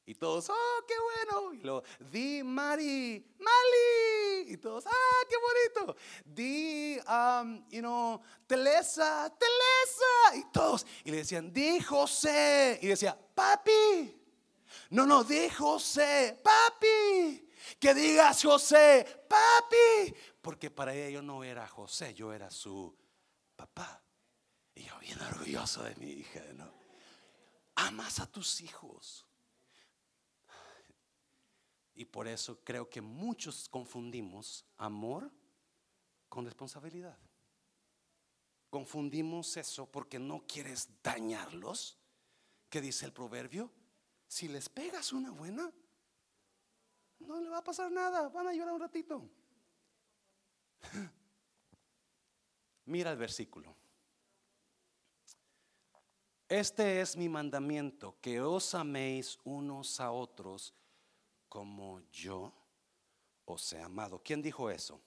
Y todos, oh, qué bueno. Y luego, di Mari, Mali. Y todos, ah, qué bonito. Di, um, you know, Telesa, Telesa. Y todos, y le decían, di José. Y decía, papi. No, no, di José, papi. Que digas José, papi. Porque para ella yo no era José, yo era su papá. Y yo bien orgulloso de mi hija, ¿no? Amas a tus hijos. Y por eso creo que muchos confundimos amor con responsabilidad. Confundimos eso porque no quieres dañarlos. ¿Qué dice el proverbio? Si les pegas una buena, no le va a pasar nada, van a llorar un ratito. Mira el versículo. Este es mi mandamiento, que os améis unos a otros como yo os he amado. ¿Quién dijo eso?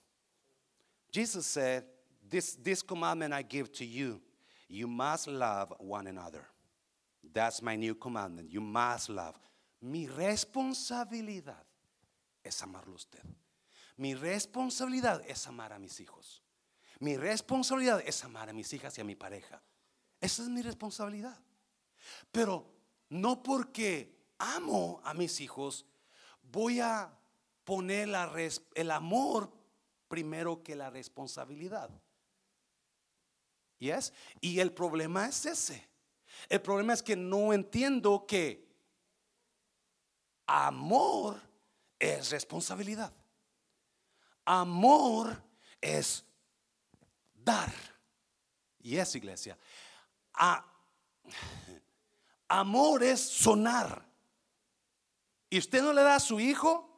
Jesus said, this, this commandment I give to you, you must love one another. That's my new commandment. You must love. Mi responsabilidad es amarlo a usted. Mi responsabilidad es amar a mis hijos. Mi responsabilidad es amar a mis hijas y a mi pareja. Esa es mi responsabilidad. Pero no porque amo a mis hijos, voy a poner el amor primero que la responsabilidad. Yes? Y el problema es ese. El problema es que no entiendo que amor es responsabilidad. Amor es dar. Y es iglesia. amor es sonar. Y usted no le da a su hijo,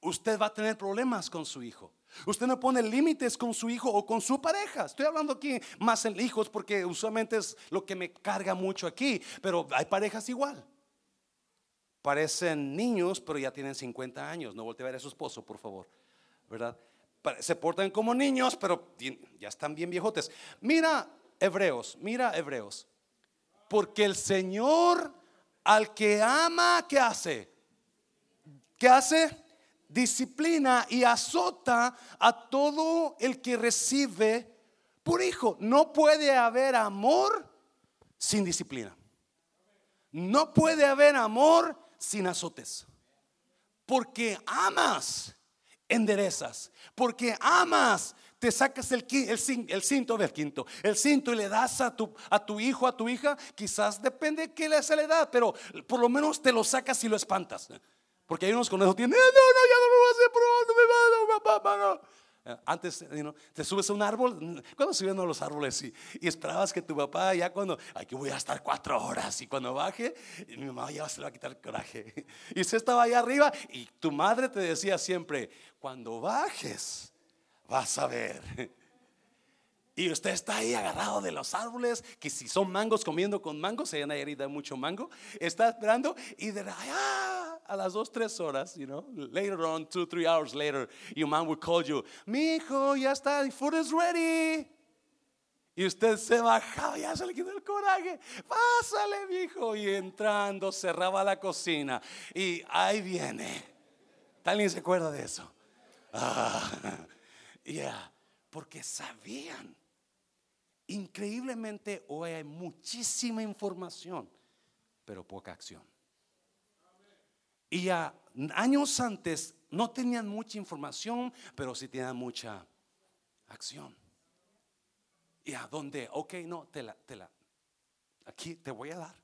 usted va a tener problemas con su hijo. Usted no pone límites con su hijo o con su pareja. Estoy hablando aquí más en hijos porque usualmente es lo que me carga mucho aquí. Pero hay parejas igual. Parecen niños, pero ya tienen 50 años. No volte a ver a su esposo, por favor. ¿Verdad? Se portan como niños, pero ya están bien viejotes. Mira, Hebreos, mira, Hebreos. Porque el Señor al que ama, ¿qué hace? ¿Qué hace? disciplina y azota a todo el que recibe por hijo. No puede haber amor sin disciplina. No puede haber amor sin azotes. Porque amas, enderezas. Porque amas, te sacas el, el, cinto del quinto, el cinto y le das a tu, a tu hijo, a tu hija. Quizás depende de qué le hace la edad, pero por lo menos te lo sacas y lo espantas. Porque hay unos conejos que tienen, no, no, ya no me voy a hacer no me va, no, papá, no. Eh, antes, te subes a un árbol, cuando subiendo a los árboles y, esperabas que tu papá ya cuando, aquí voy a estar cuatro horas y cuando baje, mi mamá ya se le va a quitar el coraje. Y usted estaba allá arriba y tu madre te decía siempre, cuando bajes, vas a ver. Y usted está ahí agarrado de los árboles, que si son mangos comiendo con mangos, se hay herida mucho mango, está esperando y de ah, a las dos, tres horas, you know, later on, two, three hours later, your mom will call you, mi hijo, ya está, the food is ready. Y usted se bajaba, ya se le quitó el coraje. Pásale, mi hijo. Y entrando, cerraba la cocina. Y ahí viene. ¿Alguien se acuerda de eso? Ah, ya, porque sabían Increíblemente hoy hay muchísima información, pero poca acción. Y ya años antes no tenían mucha información, pero sí tenían mucha acción. Y a dónde, ok, no, te la, te la, aquí te voy a dar,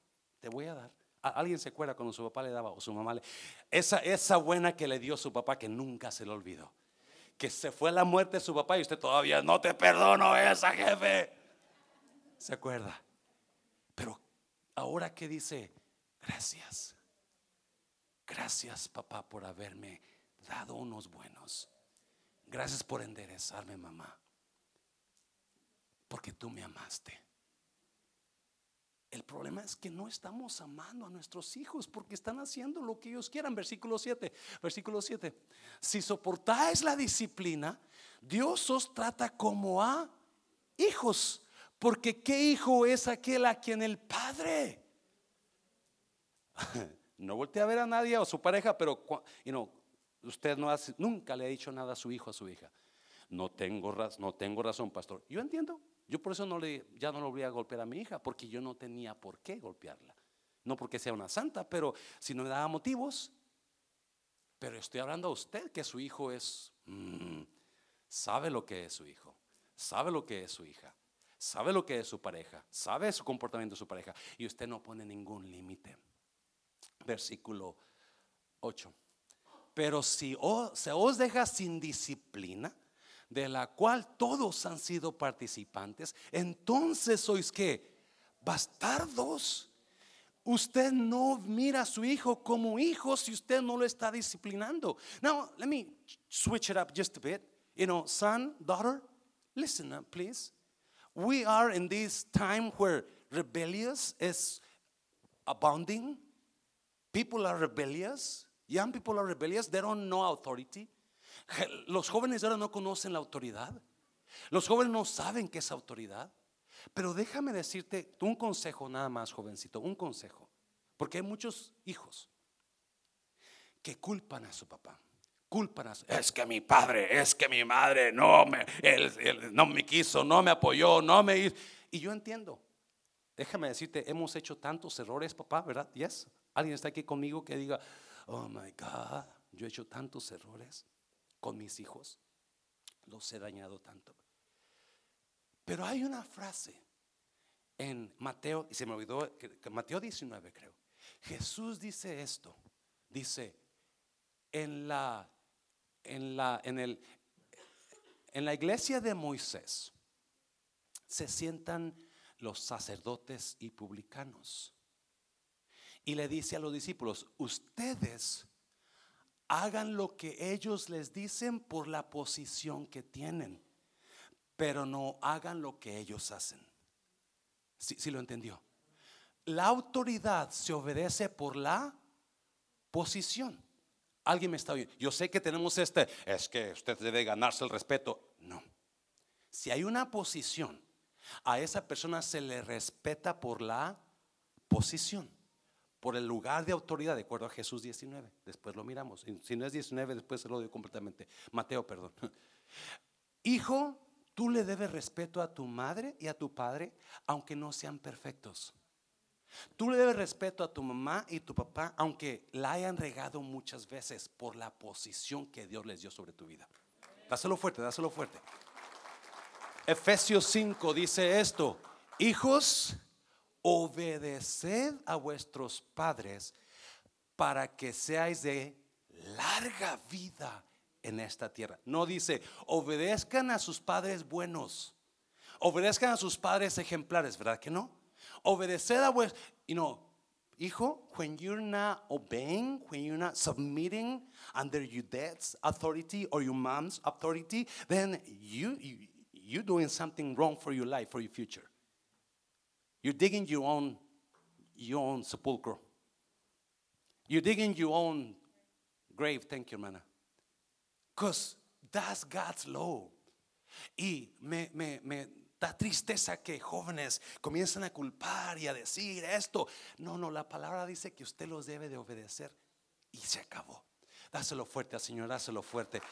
te voy a dar. ¿Alguien se acuerda cuando su papá le daba o su mamá le... Esa, esa buena que le dio su papá que nunca se le olvidó. Que se fue a la muerte de su papá y usted todavía no te perdono esa jefe. ¿Se acuerda? Pero ahora que dice, gracias. Gracias papá por haberme dado unos buenos. Gracias por enderezarme mamá. Porque tú me amaste. El problema es que no estamos amando a nuestros hijos porque están haciendo lo que ellos quieran. Versículo 7. Versículo 7. Si soportáis la disciplina, Dios os trata como a hijos. Porque ¿qué hijo es aquel a quien el padre? No voltea a ver a nadie o su pareja, pero usted no hace, nunca le ha dicho nada a su hijo a su hija. No tengo, no tengo razón, pastor. Yo entiendo. Yo por eso no le, ya no lo voy a golpear a mi hija, porque yo no tenía por qué golpearla. No porque sea una santa, pero si no me daba motivos. Pero estoy hablando a usted que su hijo es, mm, sabe lo que es su hijo, sabe lo que es su hija sabe lo que es su pareja, sabe su comportamiento de su pareja y usted no pone ningún límite. Versículo 8. Pero si se os deja sin disciplina, de la cual todos han sido participantes, entonces sois que bastardos. Usted no mira a su hijo como hijo si usted no lo está disciplinando. Now, let me switch it up just a bit. You know, son, daughter, listen please. We are in this time where rebellious is abounding. People are rebellious. Young people are rebellious. They don't know authority. Los jóvenes ahora no conocen la autoridad. Los jóvenes no saben qué es autoridad. Pero déjame decirte un consejo nada más, jovencito, un consejo. Porque hay muchos hijos que culpan a su papá Es que mi padre, es que mi madre no me, él, no me quiso, no me apoyó, no me hizo. Y yo entiendo. Déjame decirte, hemos hecho tantos errores, papá, ¿verdad? Yes. Alguien está aquí conmigo que diga, oh my God, yo he hecho tantos errores con mis hijos. Los he dañado tanto. Pero hay una frase en Mateo, y se me olvidó, Mateo 19 creo. Jesús dice esto. Dice, en la en, la, en, el, En la iglesia de Moisés se sientan los sacerdotes y publicanos. Y le dice a los discípulos, ustedes hagan lo que ellos les dicen por la posición que tienen, pero no hagan lo que ellos hacen. Si lo entendió? La autoridad se obedece por la posición. Alguien me está oyendo. Yo sé que tenemos este, es que usted debe ganarse el respeto. No. Si hay una posición, a esa persona se le respeta por la posición, por el lugar de autoridad, de acuerdo a Jesús 19. Después lo miramos. Si no es 19, después se lo doy completamente. Mateo, perdón. Hijo, tú le debes respeto a tu madre y a tu padre, aunque no sean perfectos. Tú le debes respeto a tu mamá y tu papá, aunque la hayan regado muchas veces por la posición que Dios les dio sobre tu vida. Dáselo fuerte, dáselo fuerte. Efesios 5 dice esto, hijos, obedeced a vuestros padres para que seáis de larga vida en esta tierra. No dice, obedezcan a sus padres buenos, obedezcan a sus padres ejemplares, ¿verdad que no? Obedeced a vuestros, you know, hijo, when you're not obeying, when you're not submitting under your dad's authority or your mom's authority, then you, you you're doing something wrong for your life, for your future. You're digging your own your own sepulchre. You're digging your own grave, thank you, hermana. Because that's God's law. Y me, me, me da tristeza que jóvenes comiencen a culpar y a decir esto. No, no, la palabra dice que usted los debe de obedecer y se acabó. Dáselo fuerte al Señor, dáselo fuerte.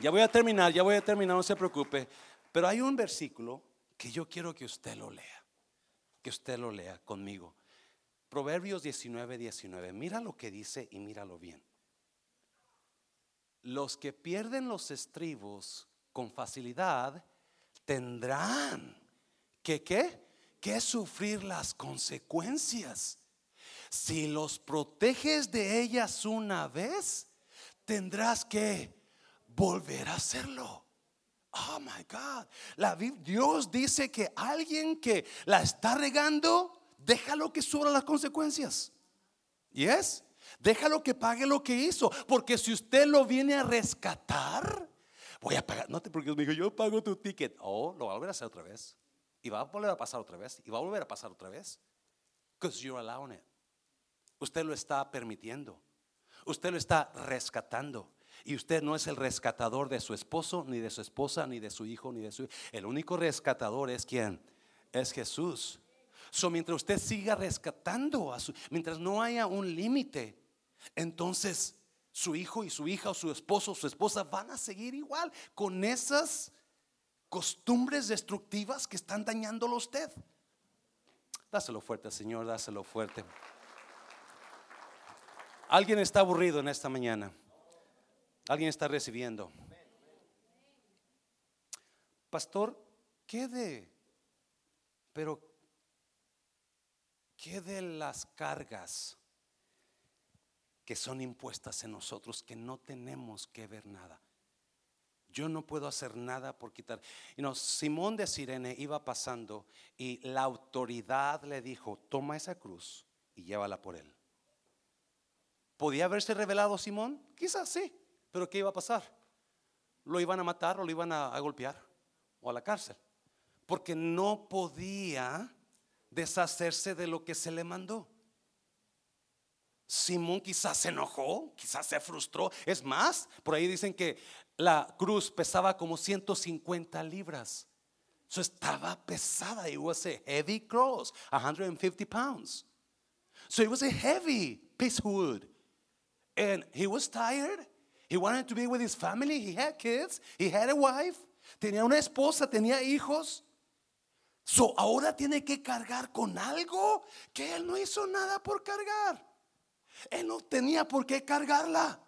Ya voy a terminar, ya voy a terminar, no se preocupe. Pero hay un versículo que yo quiero que usted lo lea, que usted lo lea conmigo. Proverbios 19, 19. Mira lo que dice y míralo bien. Los que pierden los estribos con facilidad tendrán que qué? Que sufrir las consecuencias. Si los proteges de ellas una vez, tendrás que volver a hacerlo. Oh my God. La, Dios dice que alguien que la está regando, déjalo que sufra las consecuencias. ¿Yes? Déjalo que pague lo que hizo. Porque si usted lo viene a rescatar, voy a pagar. No te porque me dijo, yo pago tu ticket. Oh, lo va a volver a hacer otra vez. Y va a volver a pasar otra vez. Y va a volver a pasar otra vez. Because you're allowing it. Usted lo está permitiendo. Usted lo está rescatando. Y usted no es el rescatador de su esposo, ni de su esposa, ni de su hijo, ni de su... El único rescatador es quien? Es Jesús. So, mientras usted siga rescatando, a su, mientras no haya un límite, entonces su hijo y su hija o su esposo o su esposa van a seguir igual con esas costumbres destructivas que están dañándolo a usted. Dáselo fuerte, Señor, dáselo fuerte. Alguien está aburrido en esta mañana. Alguien está recibiendo. Pastor, ¿qué de? Pero, ¿qué de las cargas que son impuestas en nosotros que no tenemos que ver nada? Yo no puedo hacer nada por quitar. Y no, Simón de Sirene iba pasando y la autoridad le dijo, toma esa cruz y llévala por él. ¿Podía haberse revelado Simón? Quizás sí. Pero ¿qué iba a pasar? Lo iban a matar o lo iban a, golpear o a la cárcel. Porque no podía deshacerse de lo que se le mandó. Simón quizás se enojó, quizás se frustró. Es más, por ahí dicen que la cruz pesaba como 150 libras. Eso estaba pesada. It was a heavy cross, 150 pounds. So it was a heavy piece of wood. And he was tired. He wanted to be with his family. He had kids. He had a wife. Tenía una esposa, tenía hijos. So ahora tiene que cargar con algo que él no hizo nada por cargar. Él no tenía por qué cargarla.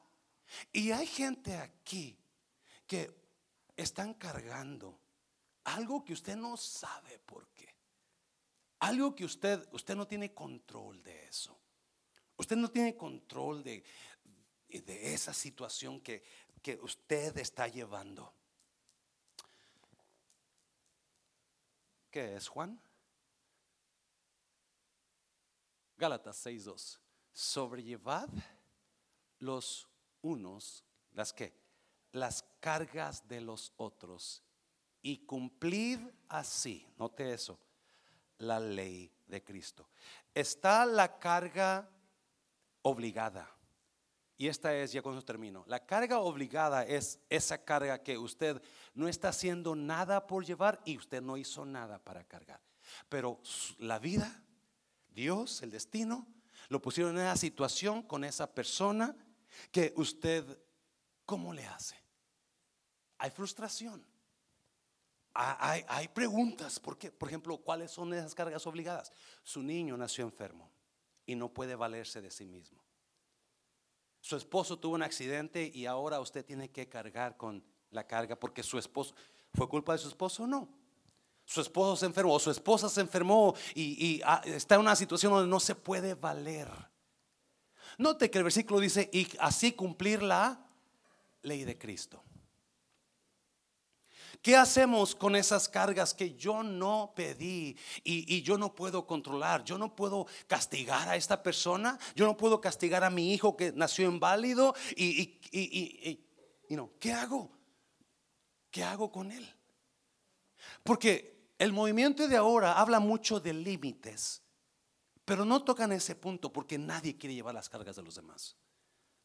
Y hay gente aquí que están cargando algo que usted no sabe por qué. Algo que usted, usted no tiene control de eso. Usted no tiene control de, de esa situación que, que usted está llevando. ¿Qué es Juan? Gálatas 6.2. Sobrellevad los unos las que las cargas de los otros y cumplid así, note eso, la ley de Cristo. Está la carga obligada. Y esta es, ya cuando termino, la carga obligada es esa carga que usted no está haciendo nada por llevar y usted no hizo nada para cargar. Pero la vida, Dios, el destino, lo pusieron en esa situación con esa persona que usted, ¿cómo le hace? Hay frustración. Hay, preguntas. ¿Por qué? Por ejemplo, ¿cuáles son esas cargas obligadas? Su niño nació enfermo y no puede valerse de sí mismo. Su esposo tuvo un accidente y ahora usted tiene que cargar con la carga porque su esposo, ¿fue culpa de su esposo o no? Su esposo se enfermó o su esposa se enfermó y, ah, está en una situación donde no se puede valer. Note que el versículo dice, y así cumplir la ley de Cristo. ¿Qué hacemos con esas cargas que yo no pedí y, yo no puedo controlar? Yo no puedo castigar a esta persona. Yo no puedo castigar a mi hijo que nació inválido. Y, y, no, ¿qué hago? ¿Qué hago con él? Porque el movimiento de ahora habla mucho de límites, pero no tocan ese punto porque nadie quiere llevar las cargas de los demás.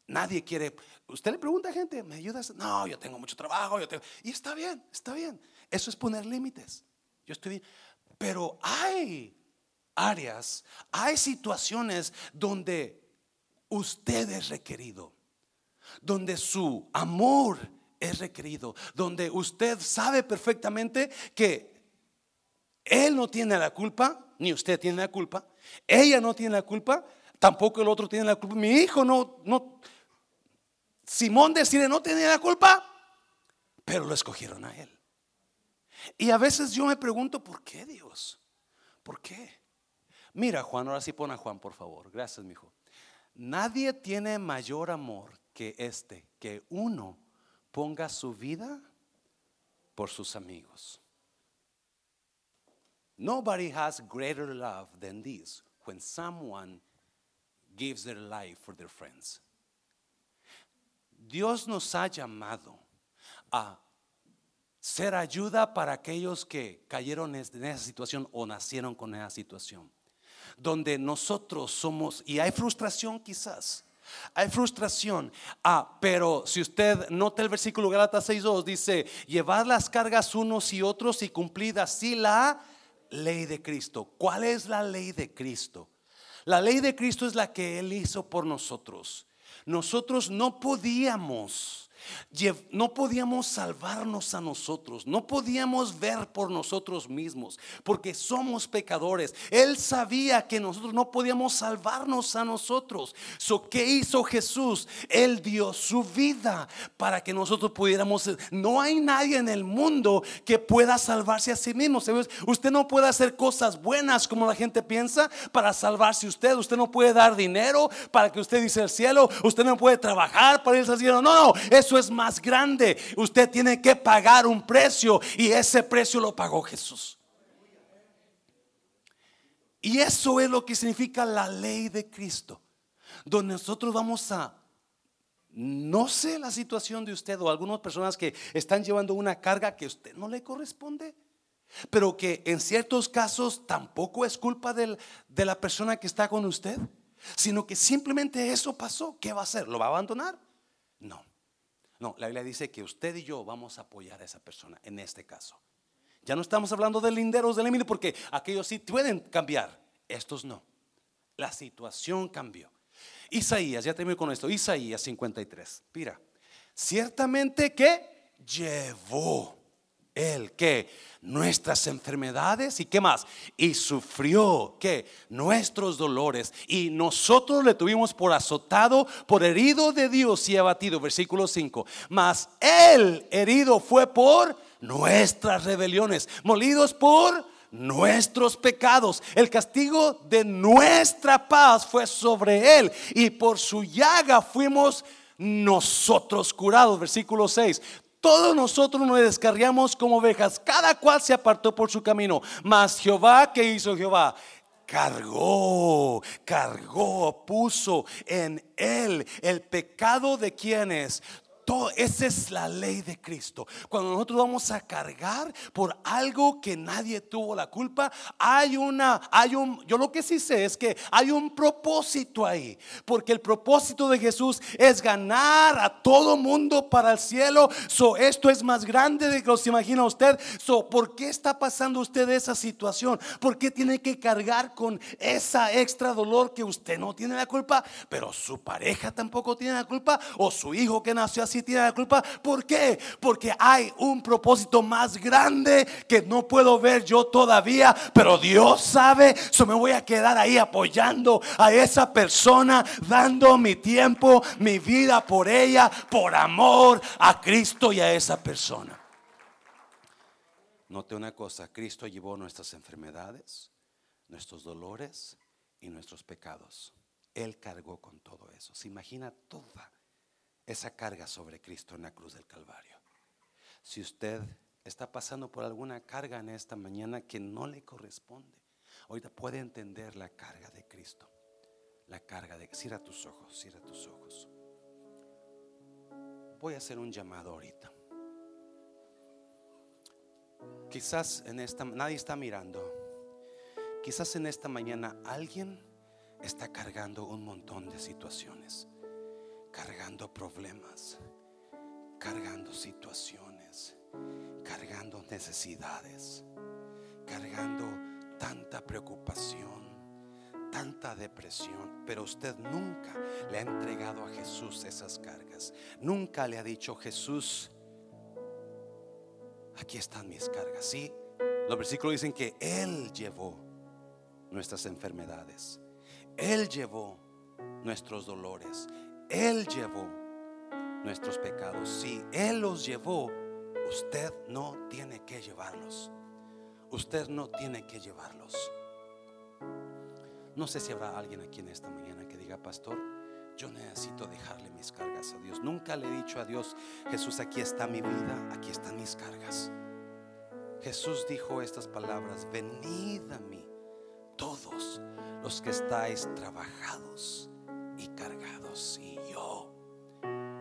Nadie quiere. Usted le pregunta a gente, ¿me ayudas? No, yo tengo mucho trabajo. Yo tengo, y está bien, está bien. Eso es poner límites. Yo estoy bien. Pero hay áreas, hay situaciones donde usted es requerido, donde su amor es requerido, donde usted sabe perfectamente que él no tiene la culpa, ni usted tiene la culpa, ella no tiene la culpa, tampoco el otro tiene la culpa, mi hijo no, no, Simón decide no tenía la culpa, pero lo escogieron a él. Y a veces yo me pregunto, ¿por qué Dios? ¿Por qué? Mira, Juan, ahora sí pon a Juan, por favor. Gracias, mi hijo. Nadie tiene mayor amor que este, que uno ponga su vida por sus amigos. Nobody has greater love than this when someone gives their life for their friends. Dios nos ha llamado a ser ayuda para aquellos que cayeron en esa situación o nacieron con esa situación. Donde nosotros somos, y hay frustración quizás, hay frustración. Ah, pero si usted nota el versículo Galatas 6.2, dice, llevad las cargas unos y otros y cumplid así la ley de Cristo. ¿Cuál es la ley de Cristo? La ley de Cristo es la que Él hizo por nosotros. Nosotros no podíamos no podíamos salvarnos a nosotros, no podíamos ver por nosotros mismos, porque somos pecadores. Él sabía que nosotros no podíamos salvarnos a nosotros. So, ¿Qué hizo Jesús? Él dio su vida para que nosotros pudiéramos. No hay nadie en el mundo que pueda salvarse a sí mismo. Usted no puede hacer cosas buenas como la gente piensa para salvarse usted. Usted no puede dar dinero para que usted dice el cielo. Usted no puede trabajar para irse al cielo. No, no, eso es más grande. Usted tiene que pagar un precio y ese precio lo pagó Jesús. Y eso es lo que significa la ley de Cristo, donde nosotros vamos a, no sé la situación de usted o algunas personas que están llevando una carga que a usted no le corresponde, pero que en ciertos casos tampoco es culpa de la persona que está con usted, sino que simplemente eso pasó. ¿Qué va a hacer? ¿Lo va a abandonar? No. La Biblia dice que usted y yo vamos a apoyar a esa persona en este caso. Ya no estamos hablando de linderos del límite porque aquellos sí pueden cambiar, estos no. La situación cambió. Isaías, ya termino con esto. Isaías 53. Mira, ciertamente que llevó él que nuestras enfermedades y qué más y sufrió que nuestros dolores. Y nosotros le tuvimos por azotado por herido de Dios y abatido. Versículo 5 mas él herido fue por nuestras rebeliones molidos por nuestros pecados. El castigo de nuestra paz fue sobre él y por su llaga fuimos nosotros curados. Versículo 6 Todos nosotros nos descarriamos como ovejas, cada cual se apartó por su camino. Mas Jehová, ¿qué hizo Jehová? cargó, cargó, puso en él el pecado de quienes esa es la ley de Cristo. Cuando nosotros vamos a cargar por algo que nadie tuvo la culpa, hay una, hay un, yo lo que sí sé es que hay un propósito ahí, porque el propósito de Jesús es ganar a todo mundo para el cielo. So, esto es más grande de que se imagina usted. So, ¿por qué está pasando usted esa situación? ¿Por qué tiene que cargar con esa extra dolor que usted no tiene la culpa, pero su pareja tampoco tiene la culpa o su hijo que nació así? Si tiene la culpa. ¿Por qué? Porque hay un propósito más grande que no puedo ver yo todavía, pero Dios sabe. So me voy a quedar ahí apoyando a esa persona, dando mi tiempo, mi vida por ella, por amor a Cristo y a esa persona. Note una cosa, Cristo llevó nuestras enfermedades, nuestros dolores y nuestros pecados. Él cargó con todo eso. Se imagina toda esa carga sobre Cristo en la cruz del Calvario. Si usted está pasando por alguna carga en esta mañana que no le corresponde, ahorita puede entender la carga de Cristo. La carga de... Cierra tus ojos, cierra tus ojos. Voy a hacer un llamado ahorita. Quizás en esta... Nadie está mirando. Quizás en esta mañana alguien está cargando un montón de situaciones cargando problemas, cargando situaciones, cargando necesidades, cargando tanta preocupación, tanta depresión, pero usted nunca le ha entregado a Jesús esas cargas. Nunca le ha dicho, Jesús, aquí están mis cargas. Sí, los versículos dicen que Él llevó nuestras enfermedades. Él llevó nuestros dolores. Él llevó nuestros pecados. Si Él los llevó, usted no tiene que llevarlos. Usted no tiene que llevarlos. No sé si habrá alguien aquí en esta mañana que diga, pastor, yo necesito dejarle mis cargas a Dios. Nunca le he dicho a Dios, Jesús, aquí está mi vida, aquí están mis cargas. Jesús dijo estas palabras, venid a mí todos los que estáis trabajados y cargados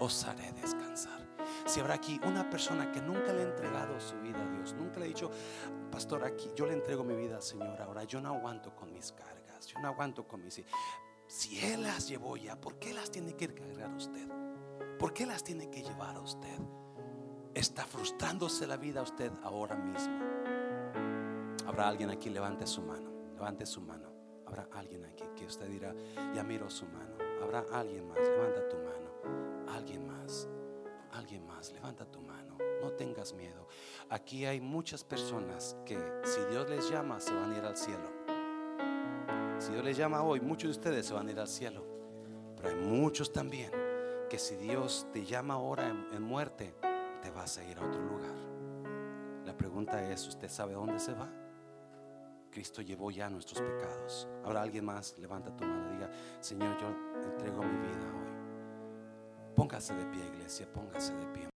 os haré descansar. Si habrá aquí una persona que nunca le ha entregado su vida a Dios, nunca le ha dicho, pastor, aquí yo le entrego mi vida al Señor, ahora yo no aguanto con mis cargas, yo no aguanto con mis... Si Él las llevó ya, ¿por qué las tiene que cargar usted? ¿Por qué las tiene que llevar a usted? Está frustrándose la vida a usted ahora mismo. Habrá alguien aquí, levante su mano, levante su mano. Habrá alguien aquí que usted dirá, ya miro su mano. Habrá alguien más, levanta tu mano alguien más, alguien más, levanta tu mano, no tengas miedo. Aquí hay muchas personas que si Dios les llama se van a ir al cielo. Si Dios les llama hoy, muchos de ustedes se van a ir al cielo. Pero hay muchos también que si Dios te llama ahora en, muerte, te vas a ir a otro lugar. La pregunta es, ¿usted sabe dónde se va? Cristo llevó ya nuestros pecados. Ahora alguien más levanta tu mano y diga, Señor, yo entrego mi vida hoy. Póngase de pie, iglesia, póngase de pie.